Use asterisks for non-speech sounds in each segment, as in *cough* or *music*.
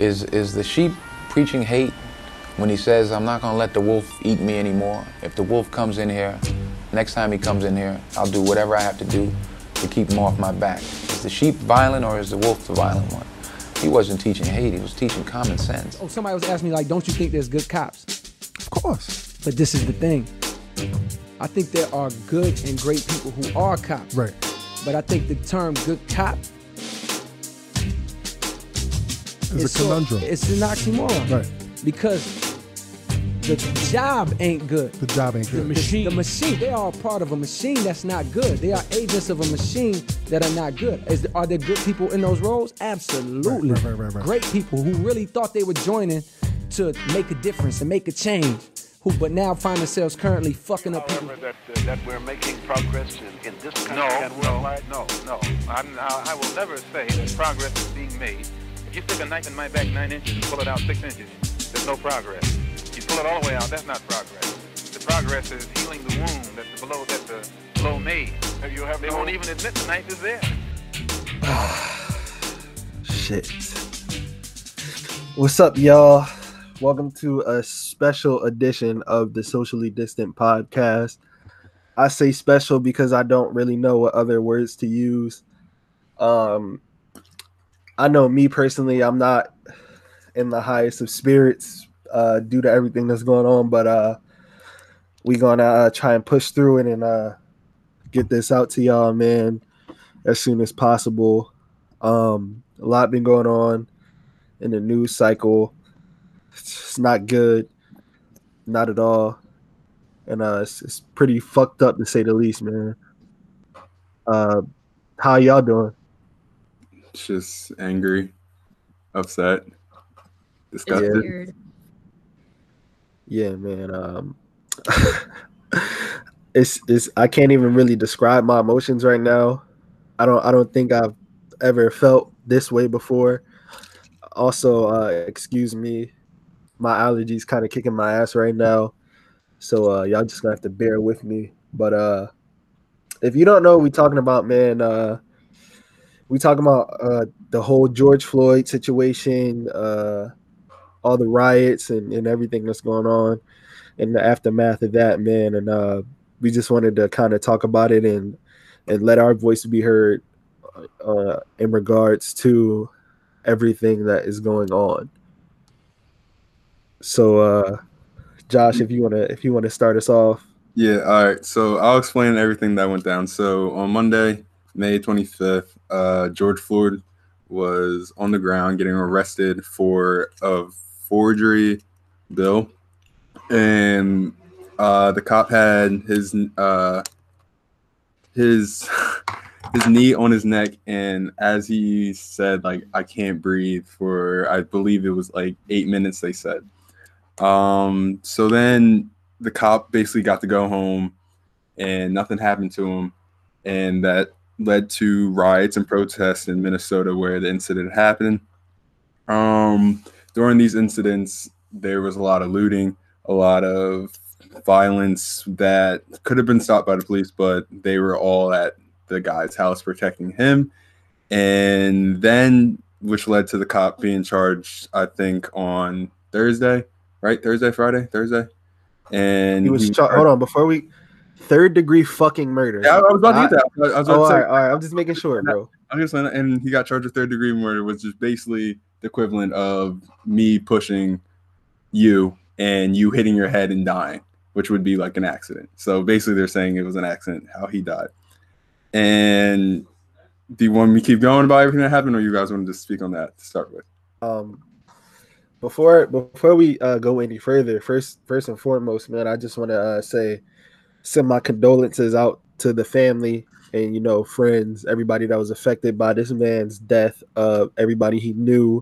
Is is the sheep preaching hate when he says, I'm not gonna let the wolf eat me anymore? If the wolf comes in here, next time he comes in here, I'll do whatever I have to do to keep him off my back. Is the sheep violent or is the wolf the violent one? He wasn't teaching hate, he was teaching common sense. Oh, somebody was asking me, like, don't you think there's good cops? Of course. But this is the thing. I think there are good and great people who are cops. Right. But I think the term good cop It's a sort- conundrum. it's an oxymoron. Right. Because the job ain't good. The job ain't good. The, machine. the machine, they are part of a machine that's not good. They are agents of a machine that are not good. Is, are there good people in those roles? Absolutely. Right, right, right, right. Great people who really thought they were joining to make a difference and make a change. Who, but now find themselves currently fucking up people. That, uh, that we're making progress in, in this country No, and no, worldwide? no, no. I'm, I, I will never say that progress is being made. If you stick a knife in my back nine inches and pull it out six inches, there's no progress. You pull it all the way out, that's not progress. The progress is healing the wound that the blow that the blow made. You have They no- won't even admit the knife is there. *sighs* Shit. What's up, y'all? Welcome to a special edition of the Socially Distant Podcast. I say special because I don't really know what other words to use. Um, I know me personally, I'm not in the highest of spirits uh, due to everything that's going on, but uh, we gonna uh, try and push through it and uh, get this out to y'all, man, as soon as possible. Um, a lot been going on in the news cycle. It's not good, not at all, and uh, it's, it's pretty fucked up to say the least, man. Uh, how y'all doing? It's just angry, upset, disgusted. weird. Yeah, man. Um, *laughs* it's it's I can't even really describe my emotions right now. I don't I don't think I've ever felt this way before. Also, uh, excuse me, my allergies kind of kicking my ass right now, so uh, y'all just gonna have to bear with me. But uh, if you don't know what we talking about, man, uh, we talking about uh, the whole George Floyd situation, uh, all the riots and, and everything that's going on and the aftermath of that, man. And uh, we just wanted to kind of talk about it and and let our voice be heard uh, in regards to everything that is going on. So, uh, Josh, if you wanna if you wanna start us off, Yeah, all right. So I'll explain everything that went down. So on Monday, May 25th, uh, George Floyd was on the ground getting arrested for a forgery bill. And uh, the cop had his uh, his *laughs* his knee on his neck. And as he said like i can't breathe for i believe it was like eight minutes they said. Um so then the cop basically got to go home and nothing happened to him. And that led to riots and protests in minnesota where the incident happened. Um during these incidents there was a lot of looting a lot of violence that could have been stopped by the police but they were all at the guy's house protecting him. And then which led to the cop being charged i think on thursday right? Thursday friday thursday? And he was he- char- hold on before we third degree fucking murder. yeah, I was about to get that. I was about Oh, to say, right, all right. I'm just making sure, bro. I'm just saying, and he got charged with third degree murder, which is basically the equivalent of me pushing you and you hitting your head and dying, which would be like an accident. So basically, they're saying it was an accident how he died. And do you want me to keep going about everything that happened, or you guys want to just speak on that to start with? Um, before before we uh, go any further, first first and foremost, man, I just want to uh, say send my condolences out to the family and you know friends, everybody that was affected by this man's death. Uh, everybody he knew,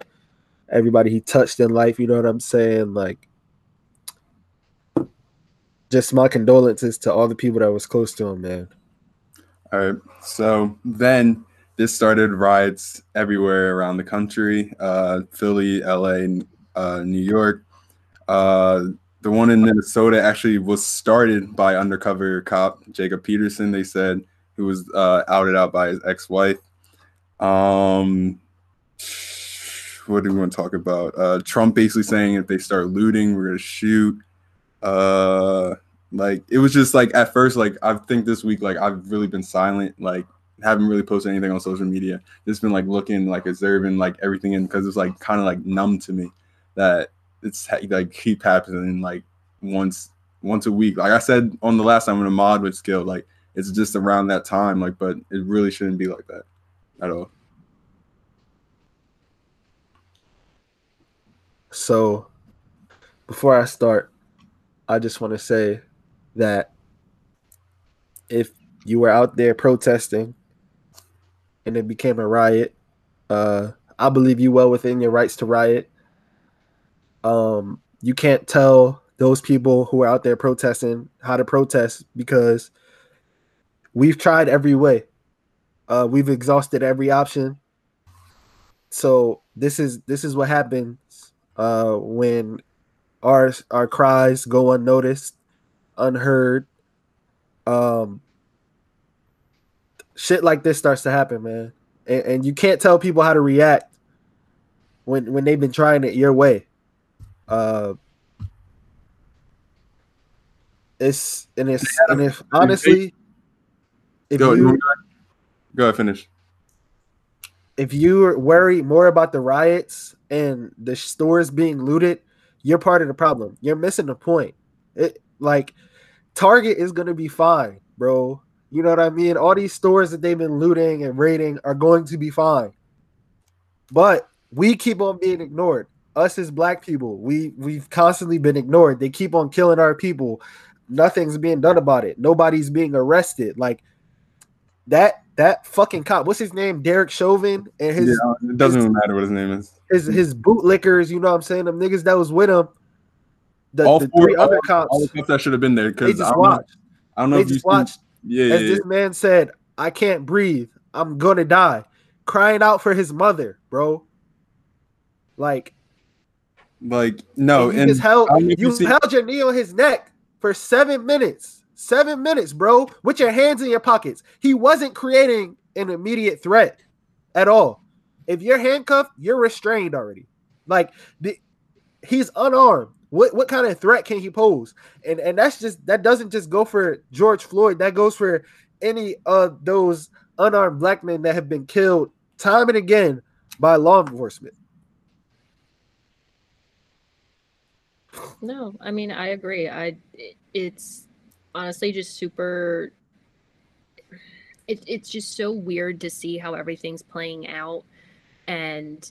everybody he touched in life. You know what I'm saying? Like, just my condolences to all the people that was close to him, man. All right. So then this started riots everywhere around the country uh, Philly, LA, uh, New York. Uh, the one in Minnesota actually was started by undercover cop Jacob Peterson, they said, who was uh, outed out by his ex wife. Um, what do we want to talk about? Uh, Trump basically saying if they start looting, we're gonna shoot. Uh, like it was just like at first, like I think this week, like I've really been silent, like haven't really posted anything on social media. Just been like looking, like observing, like everything and because it's like kind of like numb to me that it's like keep happening like once once a week. Like I said on the last time when Ahmaud was killed, like it's just around that time, like but it really shouldn't be like that at all. So, before I start, I just want to say that if you were out there protesting and it became a riot, uh, I believe you well within your rights to riot. Um, you can't tell those people who are out there protesting how to protest because we've tried every way. Uh, we've exhausted every option. So this is this is what happens uh, when our our cries go unnoticed, unheard. Um, shit like this starts to happen, man, and, and you can't tell people how to react when when they've been trying it your way. Uh, it's and it's and if honestly, if Go, you go ahead, finish. if you worry more about the riots and the stores being looted, you're part of the problem. You're missing the point. It like Target is gonna be fine, bro. You know what I mean? All these stores that they've been looting and raiding are going to be fine. But we keep on being ignored. Us as black people, we we've constantly been ignored. They keep on killing our people. Nothing's being done about it. Nobody's being arrested. Like that that fucking cop. What's his name? Derek Chauvin and his yeah, it doesn't even matter what his name is. his his bootlickers, you know what I'm saying? Them niggas that was with him. The, all the four three other cops, all the cops that should have been there because I don't know, watched. I don't know They if you just watched yeah, as yeah, this man said, I can't breathe. I'm gonna die. Crying out for his mother, bro. Like like no, and you and just held I don't know if you you see- held your knee on his neck for seven minutes. Seven minutes, bro, with your hands in your pockets. He wasn't creating an immediate threat at all. If you're handcuffed, you're restrained already. Like the, he's unarmed. What what kind of threat can he pose? And and that's just that doesn't just go for George Floyd. That goes for any of those unarmed black men that have been killed time and again by law enforcement. No, I mean I agree. I it- it's honestly just super it, it's just so weird to see how everything's playing out and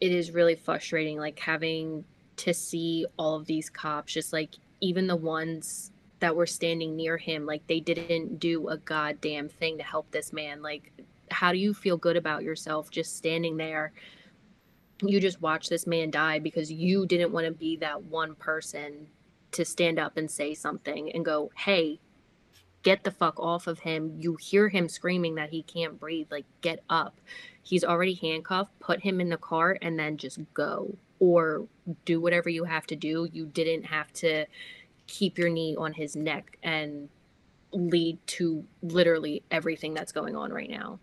it is really frustrating like having to see all of these cops just like even the ones that were standing near him like they didn't do a goddamn thing to help this man like how do you feel good about yourself just standing there you just watch this man die because you didn't want to be that one person to stand up and say something and go, hey, get the fuck off of him. You hear him screaming that he can't breathe. Like, get up. He's already handcuffed. Put him in the car and then just go. Or do whatever you have to do. You didn't have to keep your knee on his neck and lead to literally everything that's going on right now.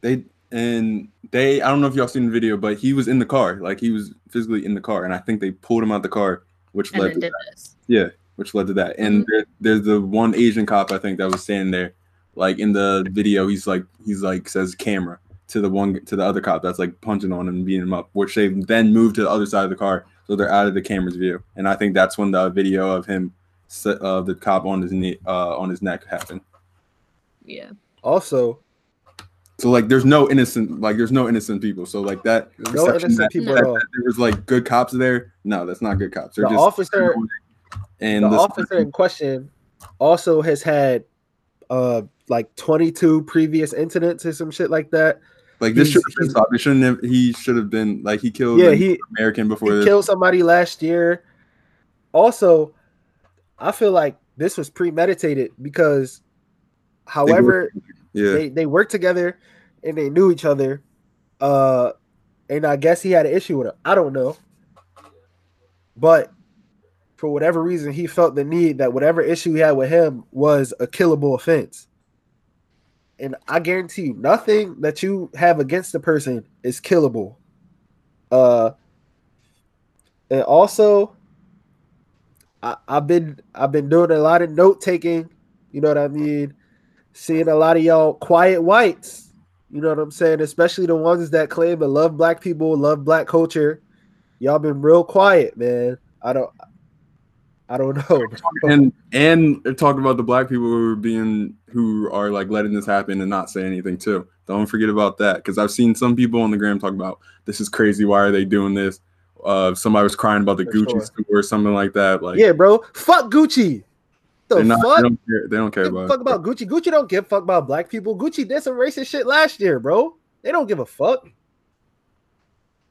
they and they I don't know if y'all seen the video, but he was in the car, like he was physically in the car, and I think they pulled him out the car, which And led to did that. This. yeah which led to that. And Mhm. there, there's the one Asian cop I think that was standing there, like in the video, he's like he's like says camera to the one to the other cop that's like punching on him and beating him up, which they then moved to the other side of the car, so they're out of the camera's view. And I think that's when the video of him, s- uh, the cop on his knee, uh, on his neck happened. Yeah. Also, So like, there's no innocent, like there's no innocent people. So like that, no innocent that- people that, all. that there was like good cops there. No, that's not good cops. They're The just officer- and the officer in question also has had uh like 22 previous incidents or some shit like that. like this should have been stopped. It shouldn't have. He should have been like he killed. Yeah, an he American before he this. killed somebody last year. Also, I feel like this was premeditated because however yeah, they, they worked together and they knew each other. Uh and I guess he had an issue with him. I don't know. But for whatever reason, he felt the need that whatever issue he had with him was a killable offense. And I guarantee you, nothing that you have against the person is killable. Uh, and also, I, I've been I've been doing a lot of note taking. You know what I mean? Seeing a lot of y'all quiet whites. You know what I'm saying? Especially the ones that claim to love black people, love black culture. Y'all been real quiet, man. I don't. I don't *laughs* know. and and they're talking about the black people who are being who are like letting this happen and not say anything too. Don't forget about that because I've seen some people on the gram talk about this is crazy. Why are they doing this? Uh, somebody was crying about the For Gucci sure. store or something like that. Like, yeah, bro. Fuck Gucci. The not, fuck? they don't care. They don't care about. fuck about Gucci. Gucci don't give a fuck about black people. Gucci did some racist shit last year, bro. They don't give a fuck.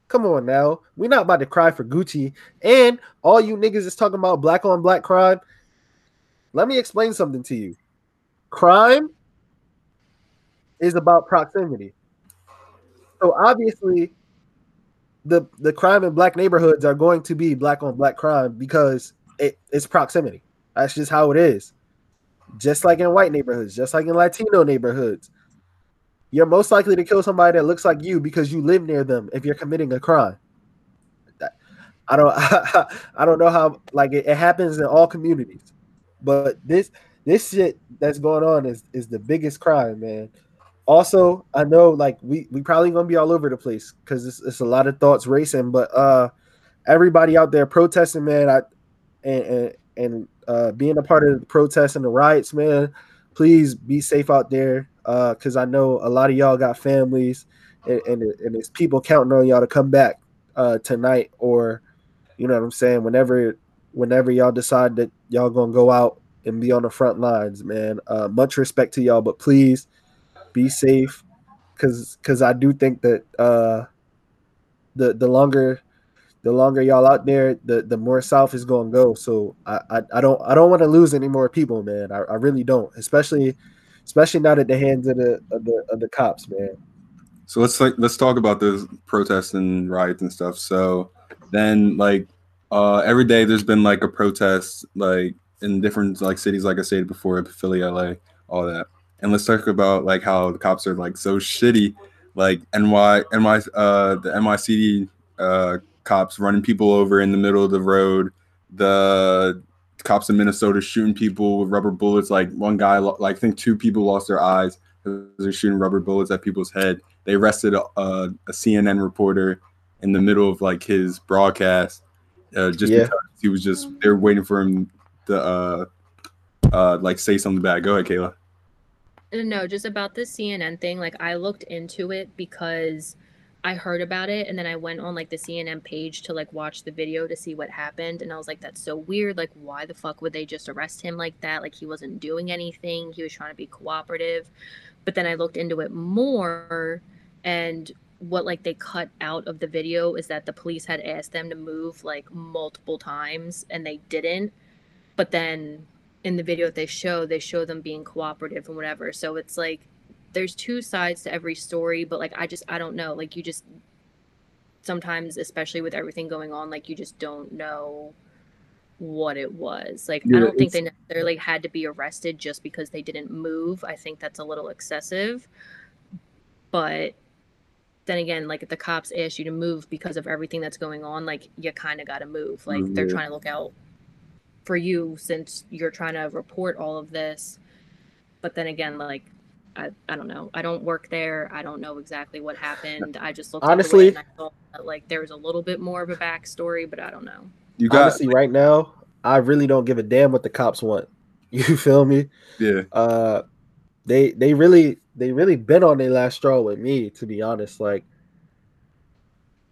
Come on now. We're not about to cry for Gucci. And all you niggas is talking about black on black crime. Let me explain something to you. Crime is about proximity. So obviously the the crime in black neighborhoods are going to be black on black crime because it, it's proximity. That's just how it is just like in white neighborhoods, just like in Latino neighborhoods. You're most likely to kill somebody that looks like you because you live near them if you're committing a crime. I don't *laughs* I don't know how like it, it happens in all communities. But this this shit that's going on is is the biggest crime, man. Also, I know like we we probably gonna be all over the place because it's, it's a lot of thoughts racing, but uh everybody out there protesting, man, I and and, and uh, being a part of the protests and the riots, man. Please be safe out there, because I know a lot of y'all got families, and and, and there's people counting on y'all to come back uh, tonight, or you know what I'm saying. Whenever, whenever y'all decide that y'all gonna go out and be on the front lines, man. Uh, much respect to y'all, but please be safe, because because I do think that uh, the the longer the longer y'all out there, the the more south is gonna go. So I I, I don't I don't want to lose any more people, man. I, I really don't, especially especially not at the hands of the of the of the cops, man. So let's like let's talk about the protests and riots and stuff. So then like uh every day there's been like a protest like in different like cities like I said before, Philly, LA, all that. And let's talk about like how the cops are like so shitty, like NY NY uh the NYCD uh cops running people over in the middle of the road, the cops in Minnesota shooting people with rubber bullets. Like one guy, like I think two people lost their eyes. 'cause They're shooting rubber bullets at people's head. They arrested a, a, a CNN reporter in the middle of like his broadcast, uh, just Yeah. because he was just they're waiting for him to uh, uh, like say something bad. Go ahead, Kayla. No, just about the CNN thing. Like, I looked into it because I heard about it, and then I went on like the CNN page to like watch the video to see what happened, and I was like, "That's so weird. Like, why the fuck would they just arrest him like that? Like, he wasn't doing anything. He was trying to be cooperative." But then I looked into it more, and what like they cut out of the video is that the police had asked them to move like multiple times, and they didn't. But then in the video that they show, they show them being cooperative and whatever. So it's like there's two sides to every story, but like I just I don't know. Like you just sometimes, especially with everything going on, like you just don't know what it was. Like Yeah, I don't think they necessarily had to be arrested just because they didn't move. I think that's a little excessive. But then again, like if the cops ask you to move because of everything that's going on, like you kind of got to move. Like they're Mhm. trying to look out for you since you're trying to report all of this. But then again, like I, I don't know. I don't work there. I don't know exactly what happened. I just looked Honestly- into it and I thought that, like there was a little bit more of a backstory, but I don't know. You got Honestly, right now, I really don't give a damn what the cops want. *laughs* You feel me? yeah. uh they they really they really been on their last straw with me to be honest like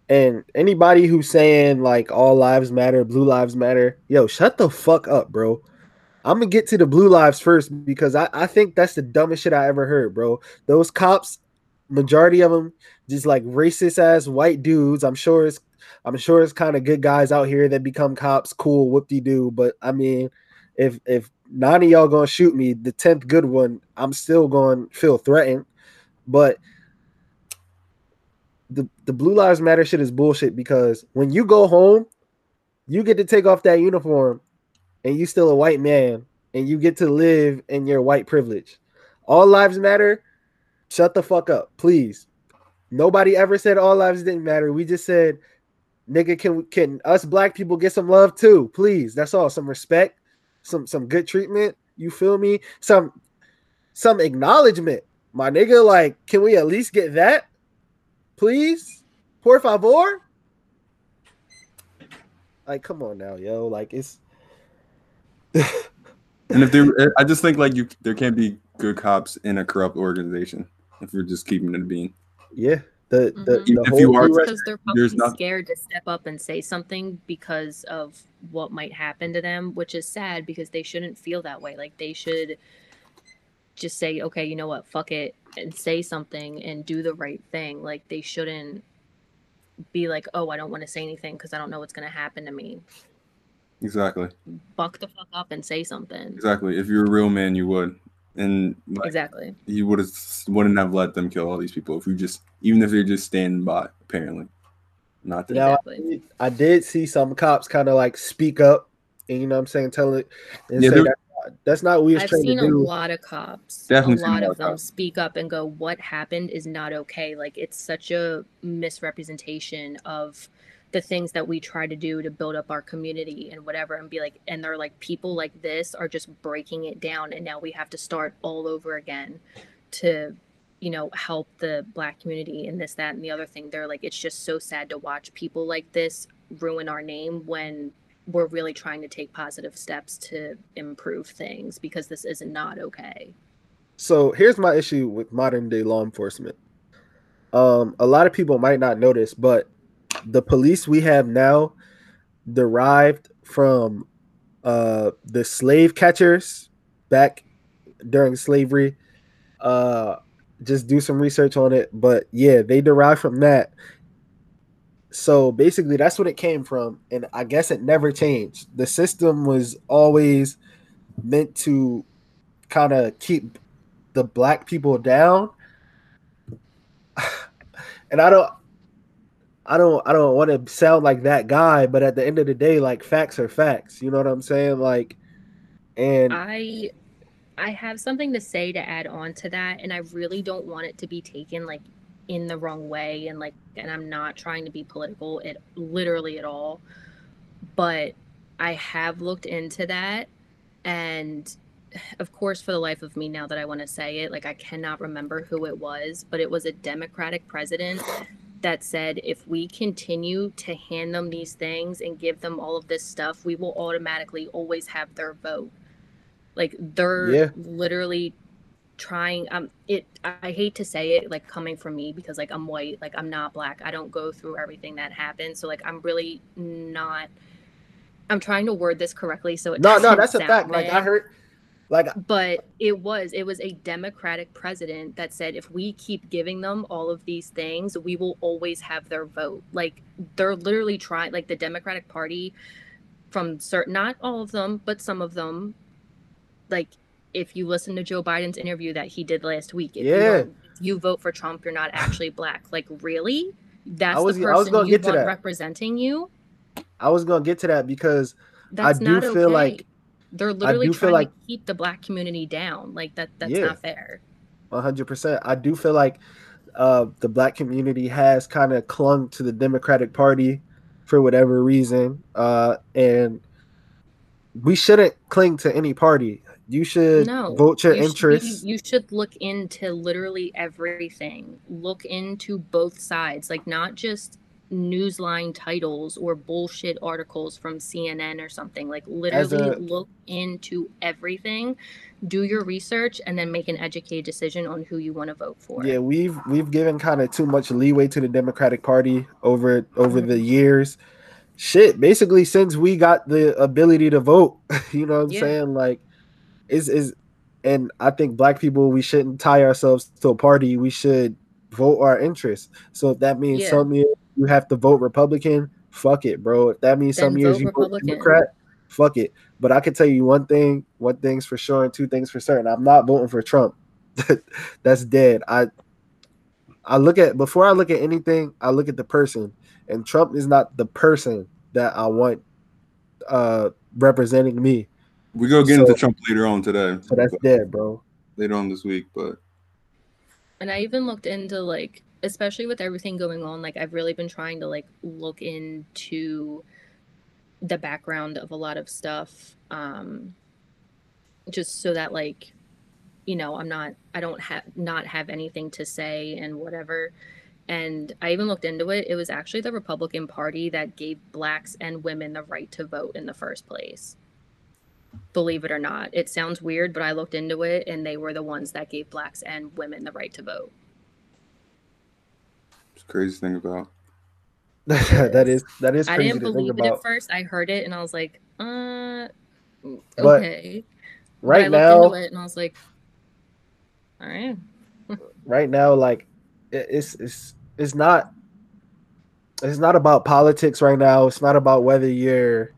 and anybody who's saying like all lives matter blue lives matter yo shut the fuck up bro i'm gonna get to the blue lives first because i i think that's the dumbest shit i ever heard bro. Those cops majority of them just like racist ass white dudes. I'm sure it's i'm sure it's kind of good guys out here that become cops cool whoop-de-doo. But i mean if if nine of y'all gonna shoot me, the tenth good one, I'm still to feel threatened. But the the Blue Lives Matter shit is bullshit because when you go home, you get to take off that uniform, and you still a white man, and you get to live in your white privilege. All lives matter. Shut the fuck up, please. Nobody ever said all lives didn't matter. We just said, nigga, can can us black people get some love too, please? That's all. Some respect, some some good treatment. You feel me? Some some acknowledgement, my nigga. Like, can we at least get that, please? Por favor. Like, come on now, yo. Like, it's And if there, I just think like you, there can't be good cops in a corrupt organization. If you're just keeping it being. yeah. The the, Mhm. the If you whole are- because they're there's probably not- scared to step up and say something because of what might happen to them, which is sad because they shouldn't feel that way. Like they should just say, okay, you know what, fuck it, and say something and do the right thing. Like they shouldn't be like, oh, I don't want to say anything because I don't know what's gonna happen to me. Exactly. Buck the fuck up and say something. Exactly. If you're a real man, you would, and like, Exactly. you would have wouldn't have let them kill all these people if you just, even if they're just standing by. Apparently, not that. Now, Exactly. I did see some cops kind of like speak up, and you know what I'm saying, tell it and Yeah, say that, that's not what we was I've trying seen to a lot of cops, Definitely a seen a lot lot of of them cops. speak up and go, "What happened is not okay." Like it's such a misrepresentation of the things that we try to do to build up our community and whatever, and be like, and they're like, people like this are just breaking it down, and now we have to start all over again to you know help the black community and this that and the other thing they're like it's just so sad to watch people like this ruin our name when we're really trying to take positive steps to improve things because this is not okay. So here's my issue with modern day law enforcement. Um, a lot of people might not notice, but the police we have now derived from uh the slave catchers back during slavery. Uh just do some research on it, but yeah, they derive from that. So basically that's what it came from and I guess it never changed. The system was always meant to kind of keep the black people down. *sighs* and I don't I don't I don't want to sound like that guy, but at the end of the day, like facts are facts. You know what I'm saying? Like and I I have something to say to add on to that and I really don't want it to be taken like in the wrong way and like and I'm not trying to be political it literally at all but I have looked into that and of course for the life of me now that I want to say it like I cannot remember who it was but it was a democratic president that said if we continue to hand them these things and give them all of this stuff we will automatically always have their vote like they're Yeah. literally trying um it i hate to say it like coming from me because like i'm white like i'm not black i don't go through everything that happens. so like i'm really not i'm trying to word this correctly so it no, no, that's a fact. Like I heard like but it was it was a democratic president that said if we keep giving them all of these things we will always have their vote. Like they're literally trying like the democratic party from certain not all of them but some of them. Like if you listen to joe biden's interview that he did last week if you, Yeah. if you vote for trump you're not actually *sighs* black. Like really? That's was- the person you get want representing you? I was gonna get to that because that's do not feel okay. like- they're literally trying like- to keep the black community down like that that's Yeah. not fair hundred percent. I do feel like uh the black community has kind of clung to the Democratic Party for whatever reason. Uh and we shouldn't cling to any party. You should no vote your you should interests. you should look into literally everything look into both sides like not just newsline titles or bullshit articles from cnn or something like literally a- look into everything do your research and then make an educated decision on who you want to vote for Yeah, we've we've given kind of too much leeway to the Democratic Party over over mm-hmm. the years. Shit, basically since we got the ability to vote, *laughs* you know what I'm Yeah. saying? Like is is and I think black people we shouldn't tie ourselves to a party. We should vote our interests. So if that means Yeah. some years you have to vote Republican, fuck it, bro. If that means some Then years vote you vote Republican. Democrat, fuck it. But I can tell you one thing, one thing's for sure and two things for certain. I'm not voting for Trump. *laughs* That's dead. I I look at before I look at anything, I look at the person. And Trump is not the person that I want uh representing me. We go get So- into Trump later on today. So that's dead, bro. later on this week, but and i even looked into like especially with everything going on, like I've really been trying to like look into the background of a lot of stuff. Um just so that like you know, I'm not I don't have not have anything to say and whatever. And I even looked into it. It was actually the Republican Party that gave blacks and women the right to vote in the first place. Believe it or not. It sounds weird, but I looked into it and they were the ones that gave blacks and women the right to vote. It's crazy thing about. *laughs* that is that is I crazy didn't to think believe it about. at first. I heard it and I was like, uh But okay. But I right looked now, into it and I was like, all right. *laughs* right now, like it- it's it's it's not it's not about politics right now. It's not about whether you're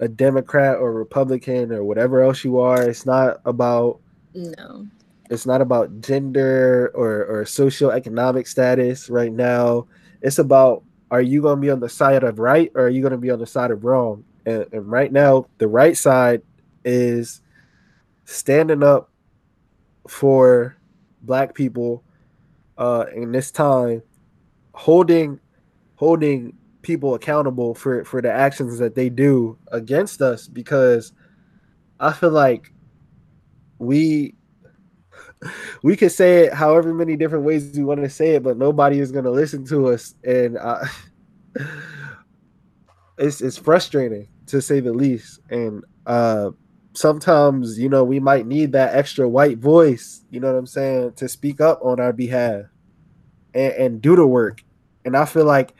a Democrat or Republican or whatever else you are. It's not about No. It's not about gender or or social economic status right now. It's about are you going to be on the side of right or are you going to be on the side of wrong? And, and right now, the right side is standing up for black people uh, in this time, holding holding people accountable for for the actions that they do against us because I feel like we *laughs* we could say it however many different ways we want to say it, but nobody is going to listen to us, and uh, *laughs* it's it's frustrating to say the least. And uh, sometimes, you know, we might need that extra white voice. You know what I'm saying to speak up on our behalf and, and do the work. And I feel like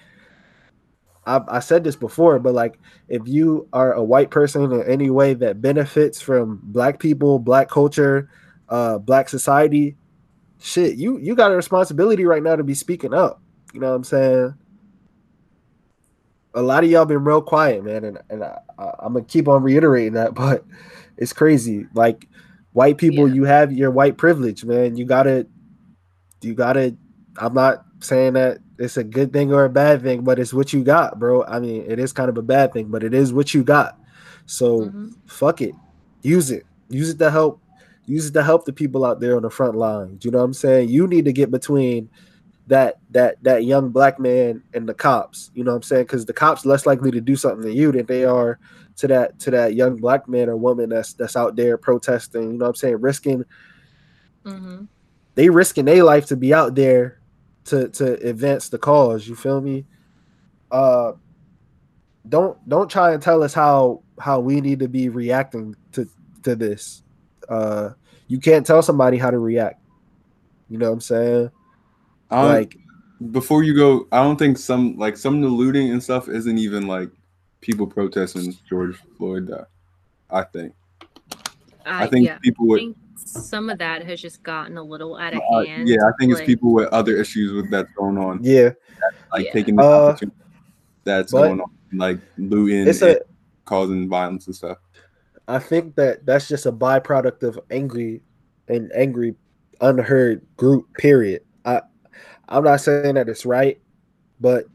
I, I said this before, but like if you are a white person in any way that benefits from black people, black culture, uh, black society, shit, you you got a responsibility right now to be speaking up. You know what I'm saying? A lot of y'all been real quiet, man, and and I, I'm gonna keep on reiterating that, *laughs* but it's crazy. Like white people, Yeah. you have your white privilege, man. You gotta, you gotta. I'm not saying that it's a good thing or a bad thing, but it's what you got, bro. I mean, it is kind of a bad thing, but it is what you got. So Mhm. fuck it, use it, use it to help, use it to help the people out there on the front lines. You know what I'm saying? You need to get between that that that young black man and the cops. You know what I'm saying? Because the cops less likely to do something to you than they are to that to that young black man or woman that's that's out there protesting. You know what I'm saying? Risking Mhm. they risking their life to be out there to to advance the cause. You feel me? Uh, don't don't try and tell us how how we need to be reacting to to this. Uh, you can't tell somebody how to react. You know what I'm saying? I don't, Like before you go, I don't think some like some of the looting and stuff isn't even like people protesting George Floyd. Though, I think. I, think yeah, people would. think some of that has just gotten a little out of uh, hand. yeah, I think it's people with other issues with that's going on, yeah, like Yeah. taking the Uh, opportunity that's going on, like looting, it's a and causing violence and stuff. I think that that's just a byproduct of angry and angry, unheard group. Period. I I'm not saying that it's right, but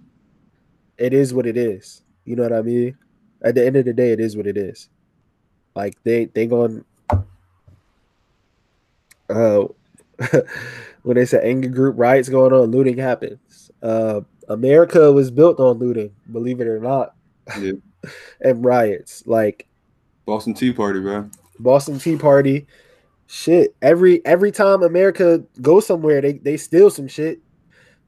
it is what it is. You know what I mean? At the end of the day, it is what it is. Like they they going uh *laughs* when they say angry group riots going on, looting happens. Uh America was built on looting, believe it or not, Yeah, *laughs* and riots. Like Boston Tea Party, bro. Boston Tea Party. Shit. Every every time America goes somewhere, they, they steal some shit.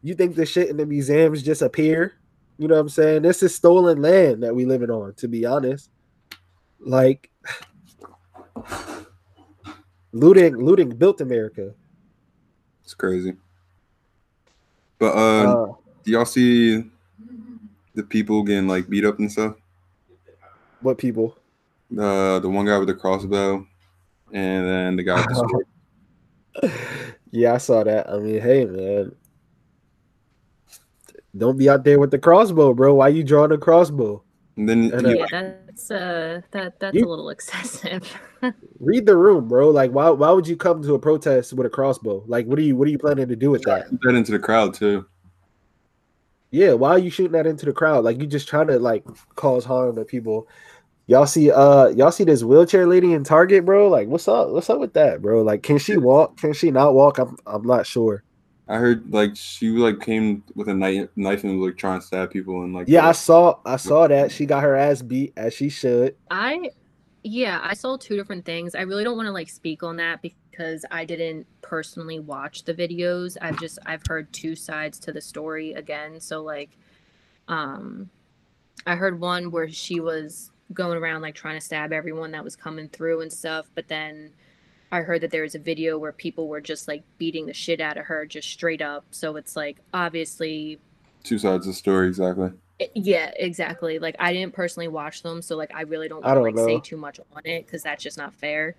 You think the shit in the museums just appear? You know what I'm saying? This is stolen land that we living on, to be honest. Like looting looting built America. It's crazy. But uh, Uh, do y'all see the people getting like beat up and stuff? what people? Uh, the one guy with the crossbow, and then the guy with the sword. *laughs* yeah, I saw that. I mean, hey man. Don't be out there with the crossbow, bro. Why you drawing a crossbow? And then And, he, uh, Yeah, that's uh that that's You- a little excessive. *laughs* Read the room, bro. Like, why why would you come to a protest with a crossbow? Like, what are you what are you planning to do with that? put that into the crowd too. Yeah, why are you shooting that into the crowd? Like, you just trying to like cause harm to people. Y'all see, uh, y'all see this wheelchair lady in Target, bro? Like, what's up? What's up with that, bro? Like, can she walk? Can she not walk? I'm I'm not sure. I heard like she like came with a knife, knife and was like trying to stab people and like Yeah, I saw I saw that. She got her ass beat as she should. I yeah, I saw two different things. I really don't want to like speak on that because I didn't personally watch the videos. I've just I've heard two sides to the story again. So like um I heard one where she was going around like trying to stab everyone that was coming through and stuff, but then I heard that there was a video where people were just like beating the shit out of her just straight up. So it's like obviously two sides of the story exactly. it- yeah, exactly. Like I didn't personally watch them, so like I really don't I want to don't like know. say too much on it because that's just not fair.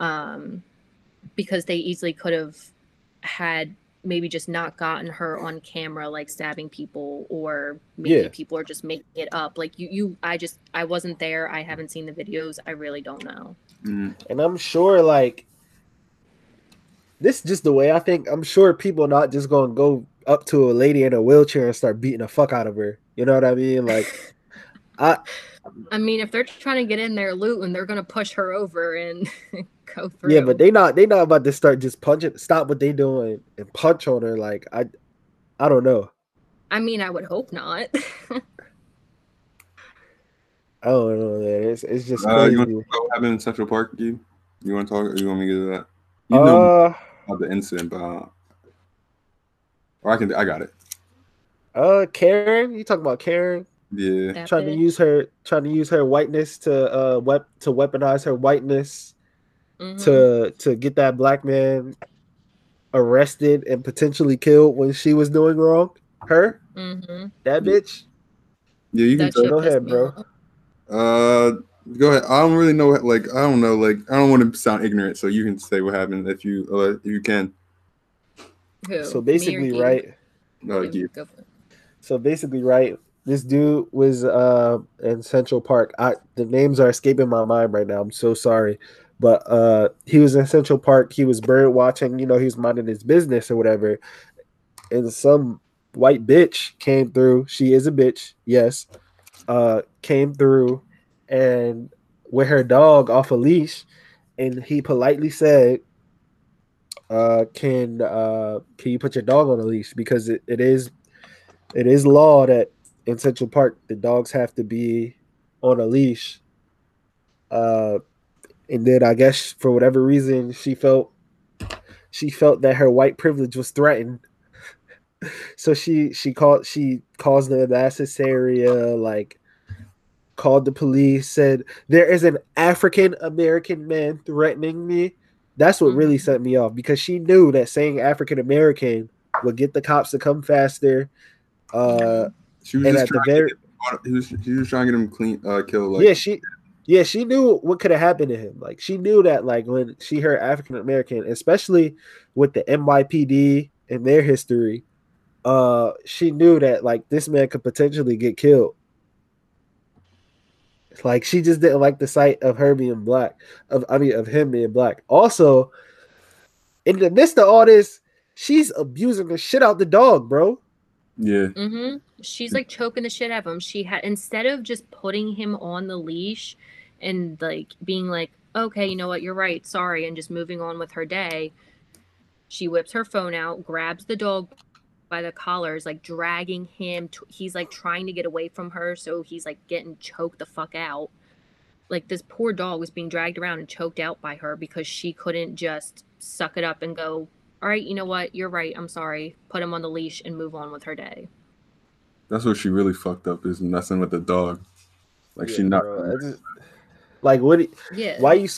Um, because they easily could have had maybe just not gotten her on camera like stabbing people, or maybe Yeah. people are just making it up. Like you, you, I just I wasn't there. I haven't seen the videos. I really don't know. Mhm. And I'm sure like this is just the way I think. I'm sure people not just gonna go up to a lady in a wheelchair and start beating the fuck out of her. You know what I mean? Like *laughs* I I mean, if they're trying to get in their loot and they're gonna push her over and *laughs* *laughs* go through. yeah, but they not they not about to start just punching stop what they doing and punch on her. Like I I don't know. I mean, I would hope not. *laughs* I don't know, man. It's it's just Uh, you want to talk about what happened in Central Park, you? You want to talk? Or you want me to get to that? You know Uh about the incident, but uh, or I can. I got it. uh Karen, you talk about Karen? Yeah. That trying to use her trying to use her whiteness to uh wep- to weaponize her whiteness To to get that black man arrested and potentially killed when she was doing wrong. Her, Mhm. that bitch. Yeah, you can. That Go ahead, bro. Uh, go ahead. I don't really know. what- Like, I don't know. Like, I don't want to sound ignorant, so you can say what happened if you, uh, if you can. Who? So basically, right. Yeah, you. go. So basically, right. This dude was uh in Central Park. I the names are escaping my mind right now. I'm so sorry. But uh he was in Central Park. He was bird watching, you know, he was minding his business or whatever. And some white bitch came through. She is a bitch, yes. Uh came through and with her dog off a leash, and he politely said, uh, can uh can you put your dog on a leash? Because it, it is it is law that in Central Park the dogs have to be on a leash. Uh, and then I guess for whatever reason she felt she felt that her white privilege was threatened. *laughs* So she she called she caused the mass hysteria, like called the police, said there is an African American man threatening me. That's what really Mhm. set me off because she knew that saying African American would get the cops to come faster. Uh, She was and just at the trying. very to get, he was, she was trying to get him clean, uh, killed. Like, yeah, she yeah, she knew what could have happened to him. Like she knew that like when she heard African American, especially with the NYPD and their history, uh she knew that like this man could potentially get killed. Like she just didn't like the sight of her being black, of I mean of him being black. Also, in the midst of all this, she's abusing the shit out the dog, bro. Yeah. Mm-hmm. She's like choking the shit out of him. She had instead of just putting him on the leash and like being like, okay, you know what, you're right, sorry, and just moving on with her day. She whips her phone out, grabs the dog by the collars, like dragging him. To, he's like trying to get away from her, so he's like getting choked the fuck out. Like this poor dog was being dragged around and choked out by her because she couldn't just suck it up and go, all right, you know what, you're right, I'm sorry, put him on the leash and move on with her day. That's what she really fucked up is messing with the dog. Like she not. just- like what? do- Yeah. Why you?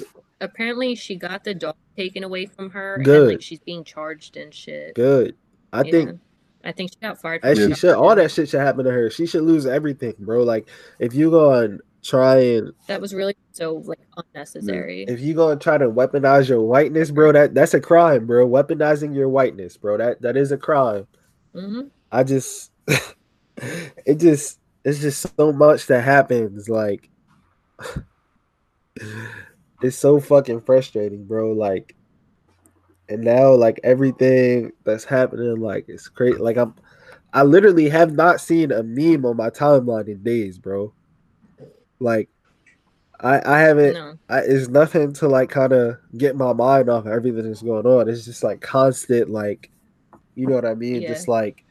apparently she got the dog taken away from her and Good. like she's being charged and shit. Good. I Yeah. think I think she got fired. As from she should. All that shit should happen to her. She should lose everything, bro. Like if you go and try and That was really so like unnecessary. if you go and try to weaponize your whiteness, bro, that that's a crime, bro. Weaponizing your whiteness, bro. That that is a crime. hmm I just *laughs* it just it's just so much that happens. Like *laughs* it's so fucking frustrating, bro. Like and now like everything that's happening, like it's crazy. Like I'm I literally have not seen a meme on my timeline in days, bro. Like I I haven't No. I, it's nothing to like kind of get my mind off everything that's going on. It's just like constant like You know what I mean? Yeah. Just like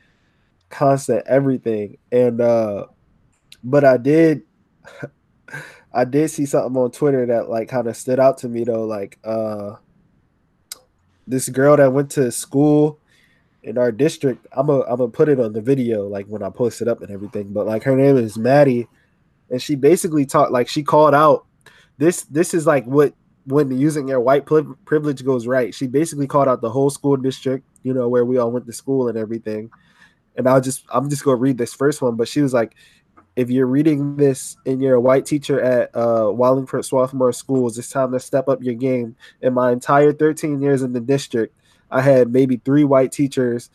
constant everything. And uh but I did *laughs* I did see something on Twitter that like kind of stood out to me though. Like uh this girl that went to school in our district, I'm a I'm gonna put it on the video like when I post it up and everything. But like her name is Maddie, and she basically taught like she called out this this is like what when using your white privilege goes right. She basically called out the whole school district, you know, where we all went to school and everything. And I'll just I'm just gonna read this first one, but she was like, if you're reading this and you're a white teacher at uh, Wallingford Swarthmore Schools, it's time to step up your game. In my entire 13 years in the district, I had maybe three white teachers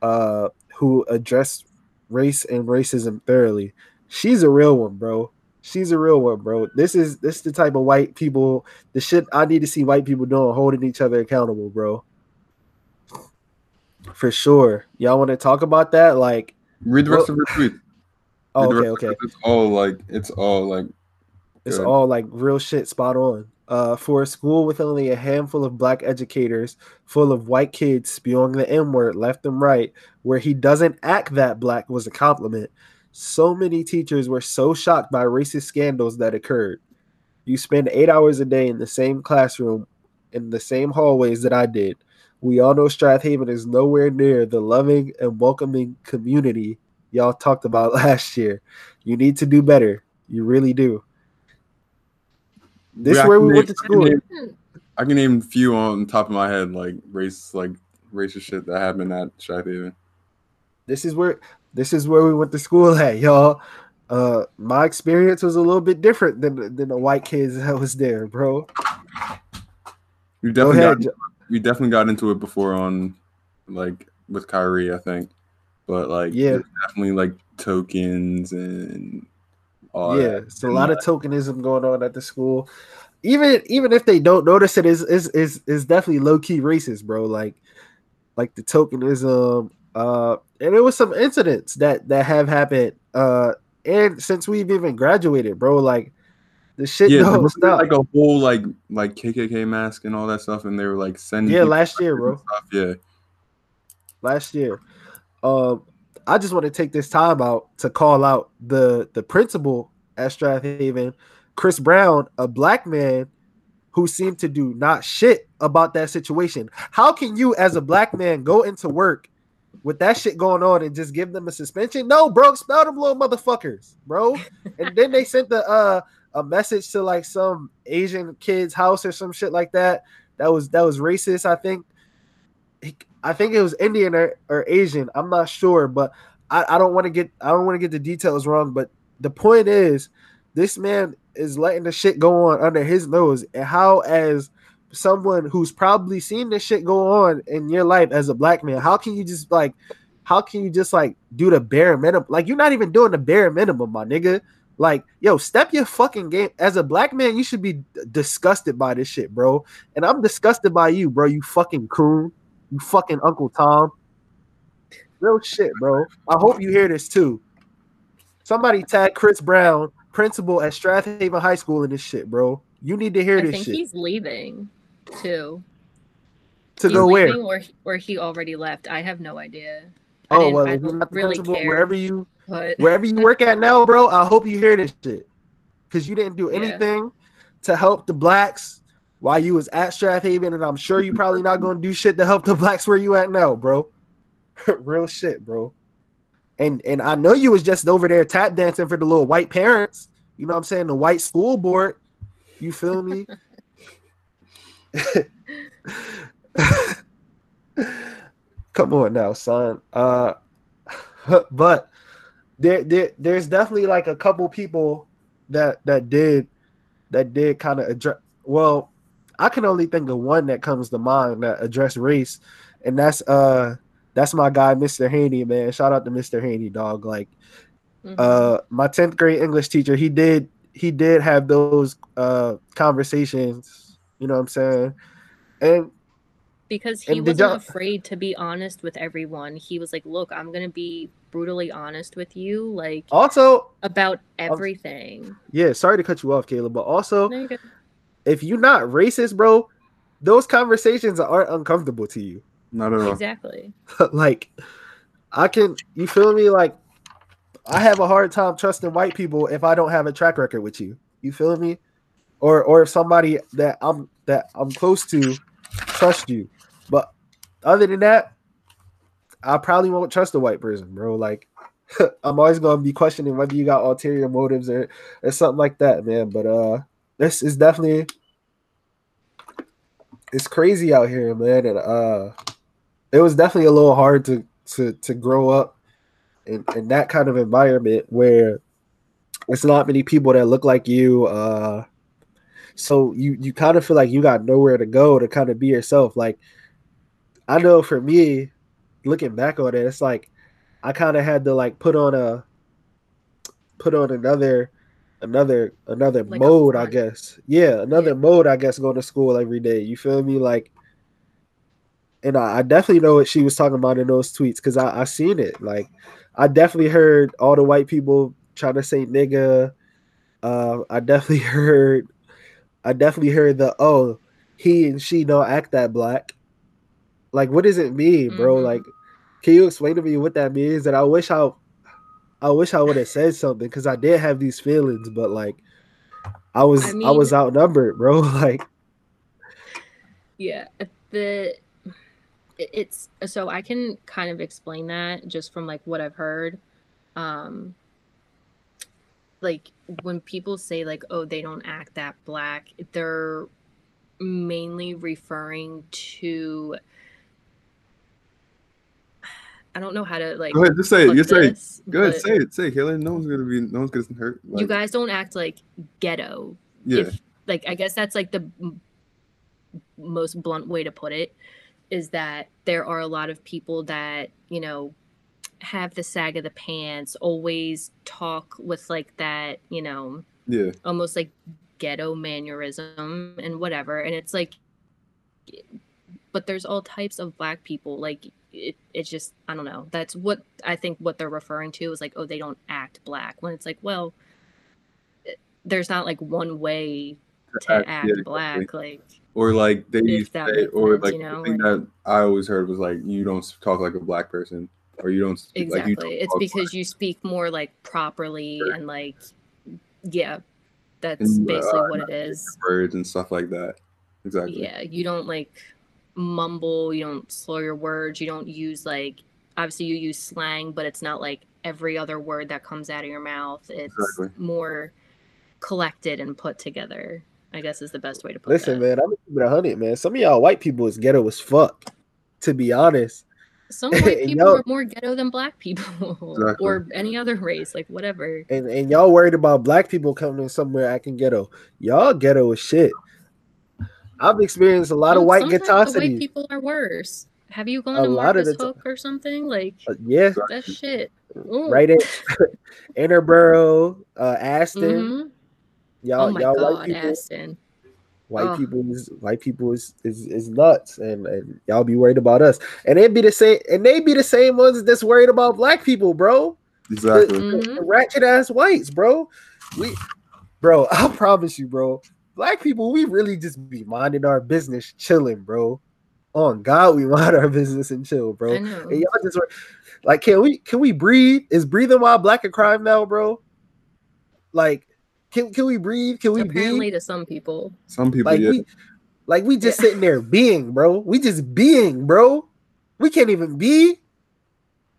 uh, who addressed race and racism thoroughly. She's a real one, bro. She's a real one, bro. This is this is the type of white people, the shit I need to see white people doing, holding each other accountable, bro. For sure. Y'all want to talk about that? Like, Read the rest of her tweet. *laughs* oh, okay, okay. it. It's all like it's all like It's Good. all like real shit spot on. Uh, for a school with only a handful of black educators, full of white kids spewing the N word left and right, where he doesn't act that black was a compliment. So many teachers were so shocked by racist scandals that occurred. You spend eight hours a day in the same classroom, in the same hallways that I did. We all know Strath Haven is nowhere near the loving and welcoming community y'all talked about *laughs* last year. You need to do better. You really do. This Yeah, is where we name- went to I can school. name- I can name a few on top of my head, like race, like racist shit that happened at Strath Haven. This is where this is where we went to school at, y'all. Uh, my experience was a little bit different than than the white kids that was there, bro. We definitely got, we definitely got into it before on like with Kyrie, I think. But like Yeah. definitely like tokens and all yeah, that. it's a lot of tokenism going on at the school. Even even if they don't notice it, is is is is definitely low key racist, bro. Like like the tokenism. Uh, and there was some incidents that that have happened. Uh, and since we've even graduated, bro, like the shit Yeah, don't stop. like a whole like like KKK mask and all that stuff, and they were like sending Yeah, last year, bro. stuff. Yeah, last year. Um, I just want to take this time out to call out the the principal at Strath Haven, Chris Brown, a black man who seemed to do not shit about that situation. How can you, as a black man, go into work with that shit going on and just give them a suspension? No, bro, expel them little motherfuckers, bro. and then they sent the uh a message to like some Asian kid's house or some shit like that. That was that was racist, I think. I think it was Indian or, or Asian. I'm not sure, but I, I don't want to get I don't want to get the details wrong. But the point is, this man is letting the shit go on under his nose, and how as someone who's probably seen this shit go on in your life as a black man, how can you just like, how can you just like do the bare minimum? Like you're not even doing the bare minimum, my nigga. Like, yo, step your fucking game. As a black man, you should be disgusted by this shit, bro. And I'm disgusted by you, bro. You fucking coon. You fucking Uncle Tom. Real shit, bro. I hope you hear this too. Somebody tag Chris Brown, principal at Strath Haven High School, in this shit, bro. You need to hear I this think shit. he's leaving too. To He's go where? leaving Or, or he already left. I have no idea. Oh well, I if you're don't the really care. wherever you But wherever you work at now, bro, I hope you hear this shit. Cause you didn't do *laughs* Yeah. anything to help the blacks while you was at Strath Haven, and I'm sure you probably not gonna do shit to help the *laughs* blacks where you at now, bro. *laughs* Real shit, bro. And and I know you was just over there tap dancing for the little white parents. You know what I'm saying? The white school board. You feel me? *laughs* Come on now, son. Uh *laughs* but there, there there's definitely like a couple people that that did that did kind of address well i can only think of one that comes to mind that addressed race and that's uh that's my guy mr haney man shout out to mr haney dog like Mhm. uh my 10th grade english teacher he did he did have those uh conversations you know what i'm saying and because he and wasn't y'all- afraid to be honest with everyone. He was like, "Look, I'm gonna be brutally honest with you, like also about everything." yeah sorry to cut you off caleb but also No, you're if you're not racist, bro, those conversations aren't uncomfortable to you. Not at all. Exactly. *laughs* like I can you feel me? Like I have a hard time trusting white people if I don't have a track record with you. You feel me? Or or if somebody that I'm that I'm close to trust you. But other than that, I probably won't trust a white person, bro. Like *laughs* I'm always gonna be questioning whether you got ulterior motives or, or something like that, man. But uh this is definitely it's crazy out here, man. And uh it was definitely a little hard to to to grow up in, in that kind of environment where it's not many people that look like you. Uh so you you kind of feel like you got nowhere to go to kind of be yourself. Like I know for me, looking back on it, it's like I kind of had to like put on a put on another another another Like mode, I guess. Yeah, another Yeah. mode, I guess, going to school every day. You feel me? Like and I, I definitely know what she was talking about in those tweets because I, I seen it. Like I definitely heard all the white people trying to say nigga. Uh, I definitely *laughs* heard I definitely heard the oh he and she don't act that black. Like what does it mean, bro? Mhm. Like can you explain to me what that means? And I wish I I wish I would have said something because I did have these feelings, but like I was I I, was outnumbered, bro. *laughs* Like Yeah, the it's so I can kind of explain that just from like what I've heard. Um like when people say like oh they don't act that black, they're mainly referring to I don't know how to like Go ahead, just say it. You say it. Go ahead, say it. Say it, Kaylin. No one's gonna be. No one's gonna hurt. You guys don't act like ghetto yeah, if like i guess that's like the m- most blunt way to put it is that there are a lot of people that you know have the sag of the pants always talk with like that you know yeah. almost like ghetto mannerism and whatever and it's like but there's all types of black people like it, it's just i don't know that's what i think what they're referring to is like oh they don't act black when it's like well eh, there's not like one way to act, act yeah, exactly. black like Or like they used to say, or sense, like you the know, thing that I always heard was like you don't talk like a black person, or you don't speak exactly like you. don't it's talk because you speak more like properly Sure. and like yeah that's And, basically uh, what it is words and stuff like that. Exactly. yeah you don't like mumble you don't slur your words you don't use like obviously you use slang but it's not like every other word that comes out of your mouth it's Exactly. more collected and put together i guess is the best way to put it. listen, that man, I'm gonna keep it hundred, man. Some of y'all white people is ghetto as fuck. To be honest. Some white *laughs* people are more ghetto than black people *laughs* Exactly. or any other race like whatever and and y'all worried about black people coming somewhere acting ghetto. Y'all ghetto as shit. I've experienced a lot of white the white people are worse have you gone A to lot Marcus Hook or something like Uh, yeah, that shit Ooh. right in *laughs* Interboro, uh, Aston. Mhm. Y'all, oh y'all god white people, aston white Ugh. people is white people is, is is nuts, and and y'all be worried about us, and they be the same, and they be the same ones that's worried about black people, bro. Exactly. Mhm. The ratchet ass whites, bro. We, bro, *laughs* I promise you, bro. Black people, we really just be minding our business, chilling, bro. On God, we *laughs* mind our business and chill, bro. I And y'all just like, can we can we breathe? Is breathing while black a crime now, bro? Like, can can we breathe? Can we Apparently, be to some people, Some people, like yeah. we like we just Yeah. sitting there being, bro? We just being, bro. We can't even be.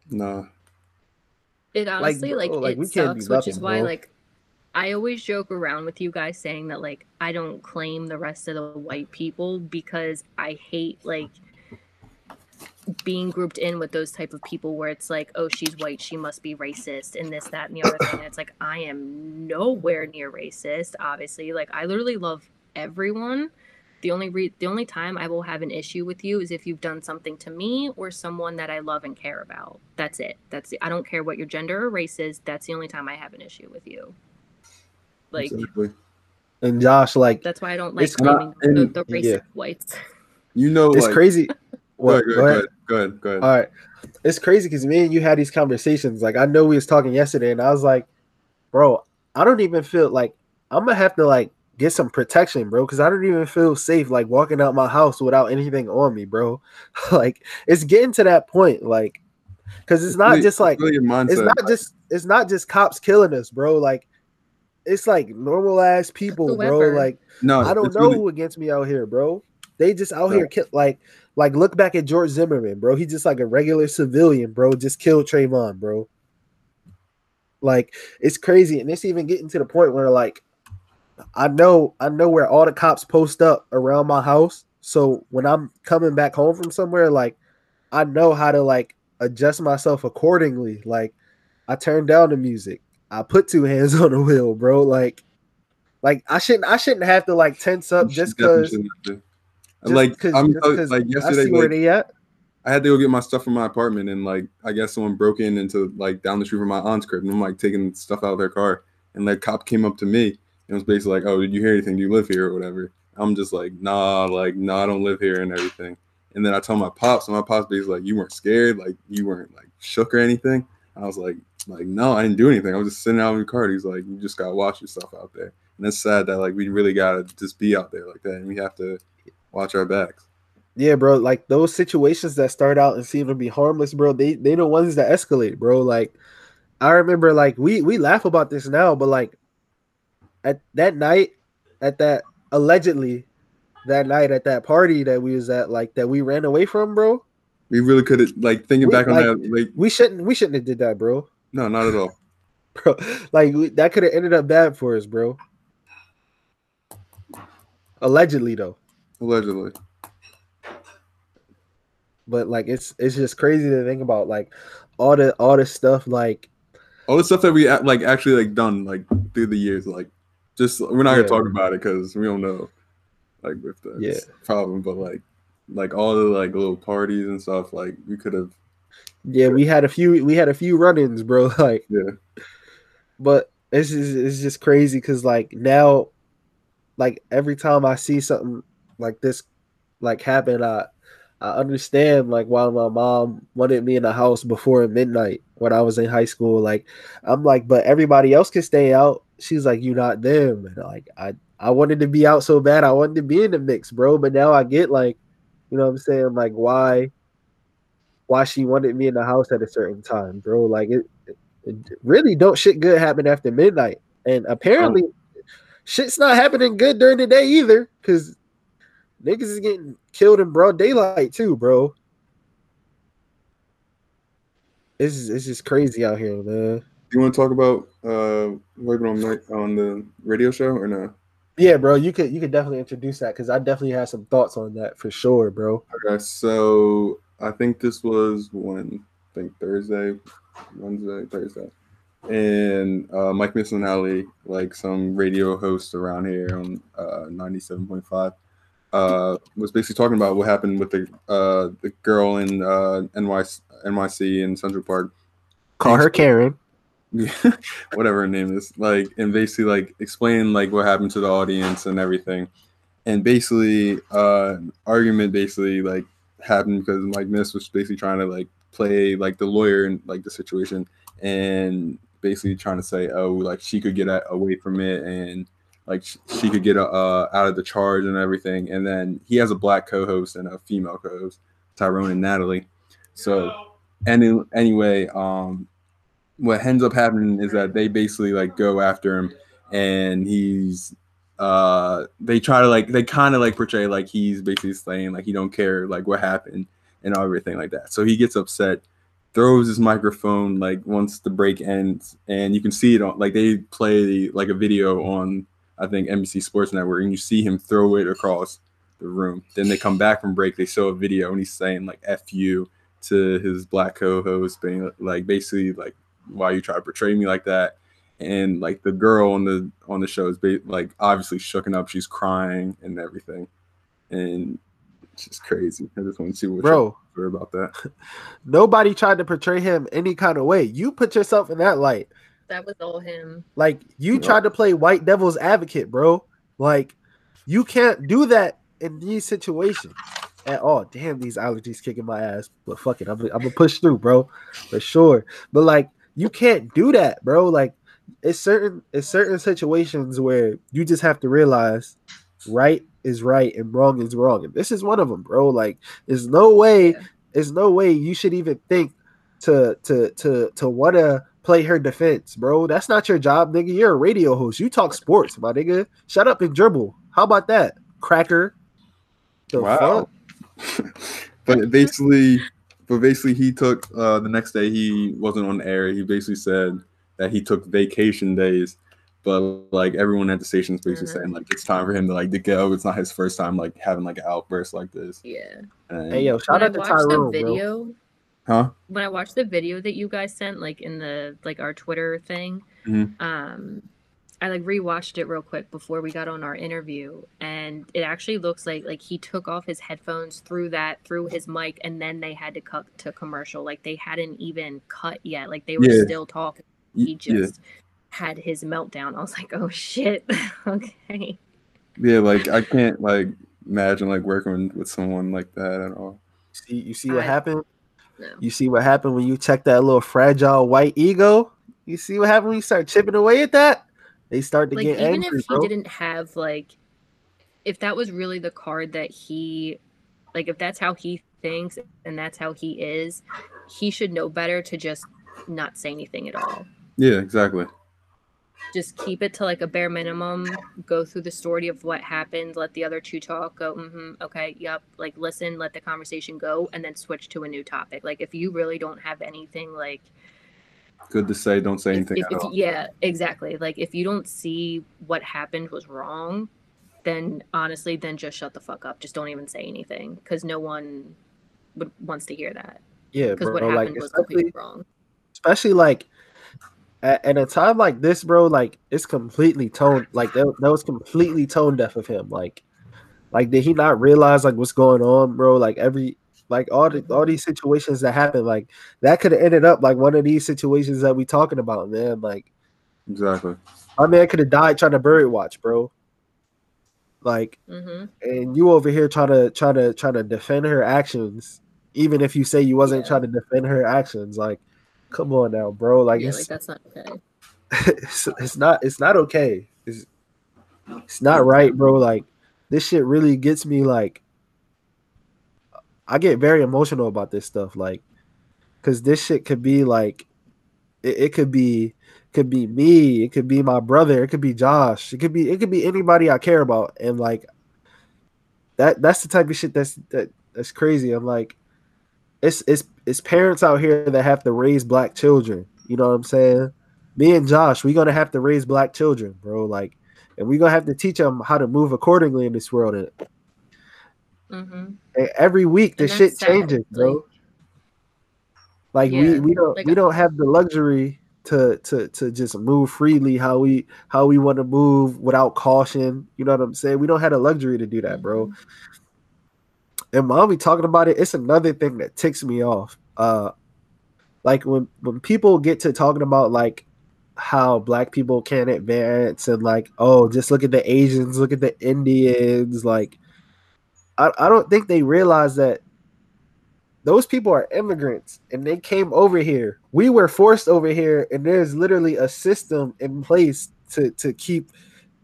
nah. it honestly like, bro, like, it we can't do sucks, which is why bro. like I always joke around with you guys saying that like I don't claim the rest of the white people because I hate like being grouped in with those type of people where it's like, oh, she's white, she must be racist, and this, that, and the other thing. And it's like I am nowhere near racist. Obviously, like I literally love everyone. The only re- the only time I will have an issue with you is if you've done something to me or someone that I love and care about. That's it. That's the, I don't care what your gender or race is. That's the only time I have an issue with you. Like Exactly. And Josh, like, that's why I don't like It's not- claiming the, the racist yeah. whites. You know, it's like, crazy. Go What? ahead, go Go ahead, ahead. go ahead, go ahead. All right. It's crazy because me and you had these conversations. Like I know we was talking yesterday, and I was like, bro, I don't even feel like I'm gonna have to like get some protection, bro. Because I don't even feel safe like walking out my house without anything on me, bro. *laughs* like it's getting to that point, like, because it's not really- just like really it's not just it's not just cops killing us, bro. Like it's like normal ass people, bro. Like no, I don't know really- who against me out here, bro. They just out No. here kill like like look back at George Zimmerman, bro. He's just like a regular civilian, bro. Just killed Trayvon, bro. Like it's crazy, and it's even getting to the point where like I know I know where all the cops post up around my house. So when I'm coming back home from somewhere, like I know how to like adjust myself accordingly. Like I turn down the music. I put two hands *laughs* on the wheel, bro. Like like I shouldn't I shouldn't have to like tense up you just because to. like I'm so- like yesterday, like. I had to go get my stuff from my apartment, and like I guess someone broke in into like down the street from my aunt's crib, and I'm like taking stuff out of their car, and like cop came up to me and was basically like, "Oh, did you hear anything? Do you live here or whatever?" I'm just like, "Nah, like no, I don't live here and everything." And then I told my pops, and my pops basically like, "You weren't scared, like you weren't like shook or anything." I was like, "Like no, I didn't do anything. I was just sitting out in the car." He's like, "You just gotta watch yourself out there," and it's sad that like we really gotta just be out there like that, and we have to watch our backs. Yeah, bro. Like those situations that start out and seem to be harmless, bro. They they the ones that escalate, bro. Like I remember, like we we laugh about this now, but like at that night, at that allegedly that night at that party that we was at, like that we ran away from, bro. We really could have like thinking We- back on like- that, like We shouldn't we shouldn't have did that, bro. no, not at all. *laughs* Bro, like we, that could have ended up bad for us, bro. Allegedly, though. Allegedly. But like it's it's just crazy to think about, like all the all the stuff, like all the stuff that we like actually like done like through the years like just we're not Yeah. gonna talk about it because we don't know like if that's Yeah. problem but like like all the like little parties and stuff like we could have Yeah, we had a few we had a few run-ins, bro. *laughs* Like, yeah but it's just it's just crazy because like now, like every time I see something like this like happen, I uh, I understand like why my mom wanted me in the house before midnight when I was in high school. Like I'm like, but everybody else can stay out. She's like, you not them. And like I I wanted to be out so bad. I wanted to be in the mix, bro. But now I get like, you know what I'm saying? Like why why she wanted me in the house at a certain time, bro. Like it, it- really don't shit good happen after midnight. And apparently shit's not happening good during the day either, because niggas is getting killed in broad daylight too, bro. It's just, it's just crazy out here, man. you want to talk about uh working on night on the radio show or no Yeah, bro, you could you could definitely introduce that because I definitely have some thoughts on that for sure, bro. okay so i think this was when i think thursday wednesday thursday and uh mike Missanelli like some radio host around here on uh 97.5 uh, was basically talking about what happened with the uh, the girl in uh, NYC, NYC in Central Park, Call her Karen. *laughs* whatever her name is, like, and basically like explain like what happened to the audience and everything, and basically uh, argument basically like happened because like Miss was basically trying to like play like the lawyer in like the situation and basically trying to say oh like she could get away from it and like sh- she could get uh, out of the charge and everything. And then he has a black co-host and a female co-host, Tyrone and Natalie. So, any anyway, um, what ends up happening is that they basically like go after him, and he's uh they try to like they kind of like portray like he's basically saying like he don't care like what happened and everything like that. So he gets upset, throws his microphone like once the break ends, and you can see it on like they play like a video on I think NBC Sports Network, and you see him throw it across the room. Then they come back from break, they show a video, and he's saying like "f you" to his black co-host, being like basically like why you try to portray me like that. And like the girl on the on the show is ba- like obviously shooken up, she's crying and everything, and it's just crazy. I just want to see what Bro. about that. *laughs* Nobody tried to portray him any kind of way. You put yourself in that light. That was all him. Like you Yeah. tried to play white devil's advocate, bro. Like you can't do that in these situations at all. Damn, these allergies kicking my ass. But fuck it, I'm, I'm gonna push through, bro, for sure. But like you can't do that, bro. Like it's certain it's certain situations where you just have to realize right is right and wrong is wrong, and this is one of them, bro. Like, there's no way, there's no way you should even think to to to to want to play her defense, bro. That's not your job, nigga. You're a radio host. You talk sports, my nigga. Shut up and dribble. How about that, cracker? The Wow. fuck? *laughs* but basically, but basically, he took uh, the next day. He wasn't on air. He basically said that he took vacation days. But like everyone at the station is basically Mhm. saying like it's time for him to like to go. It's not his first time like having like an outburst like this. Yeah. And, Hey yo, shout out to watched Tyrone, the bro. Video, huh? when I watched the video that you guys sent, like in the like our Twitter thing, Mhm. um, I like rewatched it real quick before we got on our interview, and it actually looks like like he took off his headphones through that through his mic, and then they had to cut to commercial. Like they hadn't even cut yet. Like they were Yeah. still talking. Y- He yeah. just had his meltdown. I was like, oh shit. *laughs* okay. Yeah, like I can't like imagine like working with someone like that at all. See, you see what I- happened? No. You see what happened when you check that little fragile white ego? You see what happened when you start chipping away at that? They start to like get even angry, if he bro. didn't have like if that was really the card that he like if that's how he thinks and that's how he is he should know better to just not say anything at all Yeah, exactly. Just keep it to like a bare minimum go through the story of what happened let the other two talk go mm-hmm, okay yep like listen let the conversation go and then switch to a new topic like if you really don't have anything like Good to say. Don't say anything if, at if- all. yeah exactly like if you don't see what happened was wrong then honestly then just shut the fuck up just don't even say anything because no one would wants to hear that yeah, because bro. what Like happened was completely wrong especially like at, at a time like this, bro. Like it's completely tone. Like that, that was completely tone deaf of him. Like, like did he not realize like what's going on, bro? Like every like all the all these situations that happen, like that could have ended up like one of these situations that we talking about, man. Like Exactly. my man could have died trying to bird watch, bro. Like hmm and you over here trying to trying to trying to defend her actions, even if you say you wasn't Yeah. trying to defend her actions. Like, come on now, bro. Like yeah it's, like that's not okay *laughs* it's it's not it's not okay. It's it's not right, bro. Like this shit really gets me like I get very emotional about this stuff, like because this shit could be like it, it could be could be me, it could be my brother, it could be Josh, it could be it could be anybody I care about, and like that that's the type of shit that's that that's crazy. I'm like, it's it's it's parents out here that have to raise black children. You know what I'm saying? Me and Josh, we're gonna have to raise black children, bro. Like, and we're gonna have to teach them how to move accordingly in this world. And, hmm and every week, the shit sad, changes, bro. Like we Yeah, we don't like- we don't have the luxury to to to just move freely how we how we want to move without caution. You know what I'm saying? We don't have the luxury to do that, bro. And we talking about it, it's another thing that ticks me off. Uh like when when people get to talking about like how black people can't advance and like oh just look at the Asians, look at the Indians, like I, I don't think they realize that those people are immigrants and they came over here. We were forced over here, and there's literally a system in place to to keep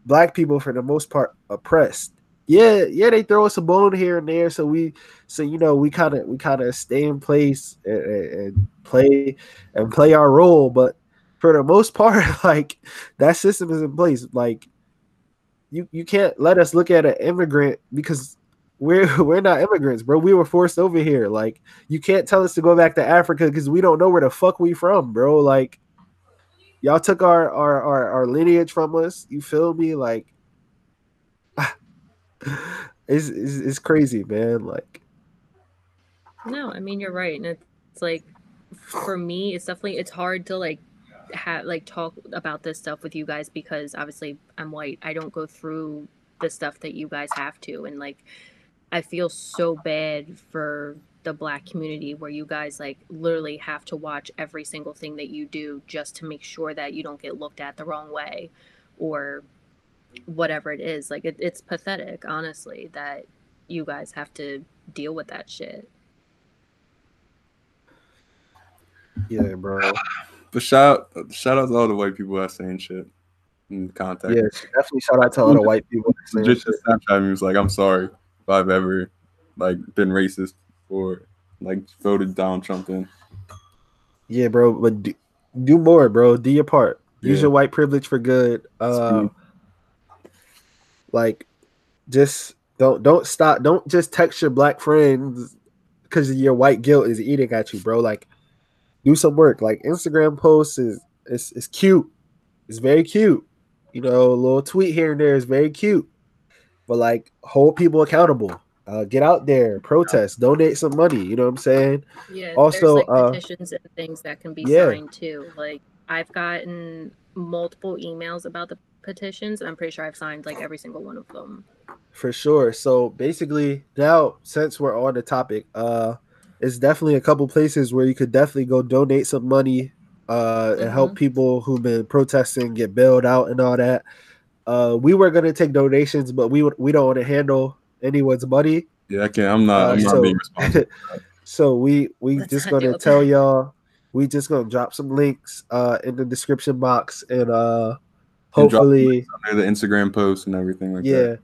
black people for the most part oppressed. Yeah, yeah, they throw us a bone here and there, so we, so you know, we kind of we kind of stay in place and, and play and play our role. But for the most *laughs* part, like that system is in place. Like you you can't let us look at an immigrant because we're *laughs* we're not immigrants, bro. We were forced over here. Like you can't tell us to go back to Africa because we don't know where the fuck we from, bro. Like y'all took our our our, our lineage from us. You feel me? Like *laughs* it's, it's it's crazy, man. Like No, I mean you're right, and it's like for me, it's definitely it's hard to like have like talk about this stuff with you guys because obviously I'm white. I don't go through the stuff that you guys have to, and like I feel so bad for the black community where you guys like literally have to watch every single thing that you do just to make sure that you don't get looked at the wrong way or whatever it is like it, it's pathetic honestly that you guys have to deal with that shit yeah, bro. But shout shout out to all the white people that saying shit in contact. Yeah, definitely shout out to all the white people. saying just shit. Snapchat me was like, I'm sorry if I've ever like been racist or like voted down Trump in. Yeah, bro, but do, do more, bro. Do your part. Use Yeah. your white privilege for good. Uh, Speak. Like, just don't don't stop. Don't just text your black friends because your white guilt is eating at you, bro. Like, do some work. Like Instagram posts is is is cute. It's very cute. You know, a little tweet here and there is very cute. But like, hold people accountable. Uh, get out there, protest, donate some money. You know what I'm saying? Yeah. Also, like uh, petitions and things that can be yeah. signed too. Like I've gotten multiple emails about the petitions, and I'm pretty sure I've signed like every single one of them. For sure. So basically, now since we're on the topic, uh, it's definitely a couple places where you could definitely go donate some money, uh, and help people who've been protesting get bailed out and all that. Uh, we were gonna take donations, but we we don't want to handle anyone's money. Yeah, I can't. I'm not. Uh, I'm so- not being responsible. *laughs* so we we Let's just gonna tell y'all we just gonna drop some links uh in the description box and uh And drop the hopefully Under the Instagram posts and everything like yeah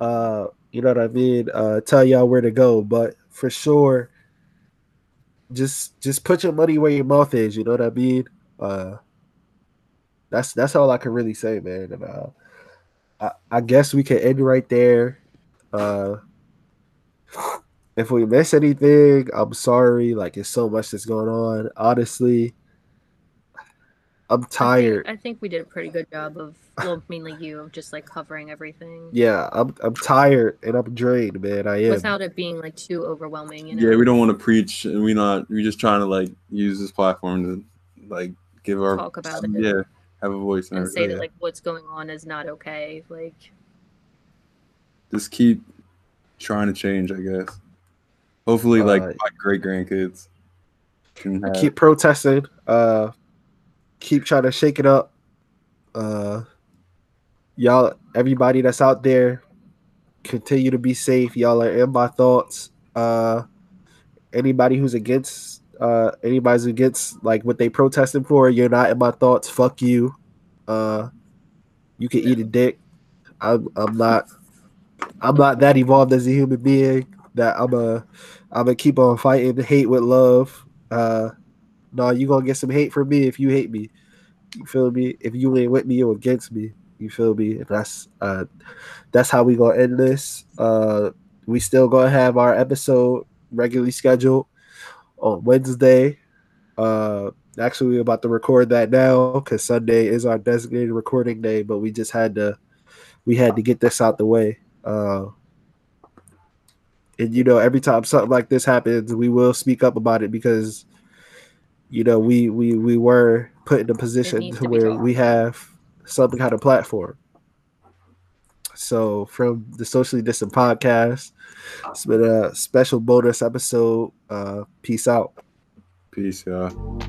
that. uh you know what i mean? Uh tell y'all where to go but for sure just just put your money where your mouth is you know what i mean? Uh that's that's all i can really say man and uh i, I guess we can end right there. Uh if we miss anything i'm sorry like it's so much that's going on. Honestly i'm I think- tired I think, we did a pretty good job of, well, mainly you, of just like covering everything yeah i'm i'm tired and i'm drained man i am without it being like too overwhelming. You know. Yeah, we don't want to preach, and we not. We're just trying to like use this platform to like give our Talk about it. yeah, have a voice and, and say everything. that like what's going on is not okay. Like just keep trying to change. I guess. Hopefully, like Uh, my great grandkids can have. keep protesting uh keep trying to shake it up. Uh y'all everybody that's out there continue to be safe. Y'all are in my thoughts. Uh anybody who's against uh anybody's against like what they protesting for you're not in my thoughts. Fuck you. Uh you can eat a dick. I'm i'm not i'm not that evolved as a human being that i'm a i'm gonna keep on fighting hate with love. Uh no, you gonna get some hate from me if you hate me. You feel me? If you ain't with me or against me, you feel me? That's uh that's how we gonna end this. Uh we still gonna have our episode regularly scheduled on Wednesday. Uh actually we're about to record that now because Sunday is our designated recording day, but we just had to we had to get this out the way. Uh and you know, every time something like this happens, we will speak up about it because you know we we we were put in a position to to where we have some kind of platform. So from the socially distant podcast, it's been a special bonus episode. Uh, peace out. Peace, y'all.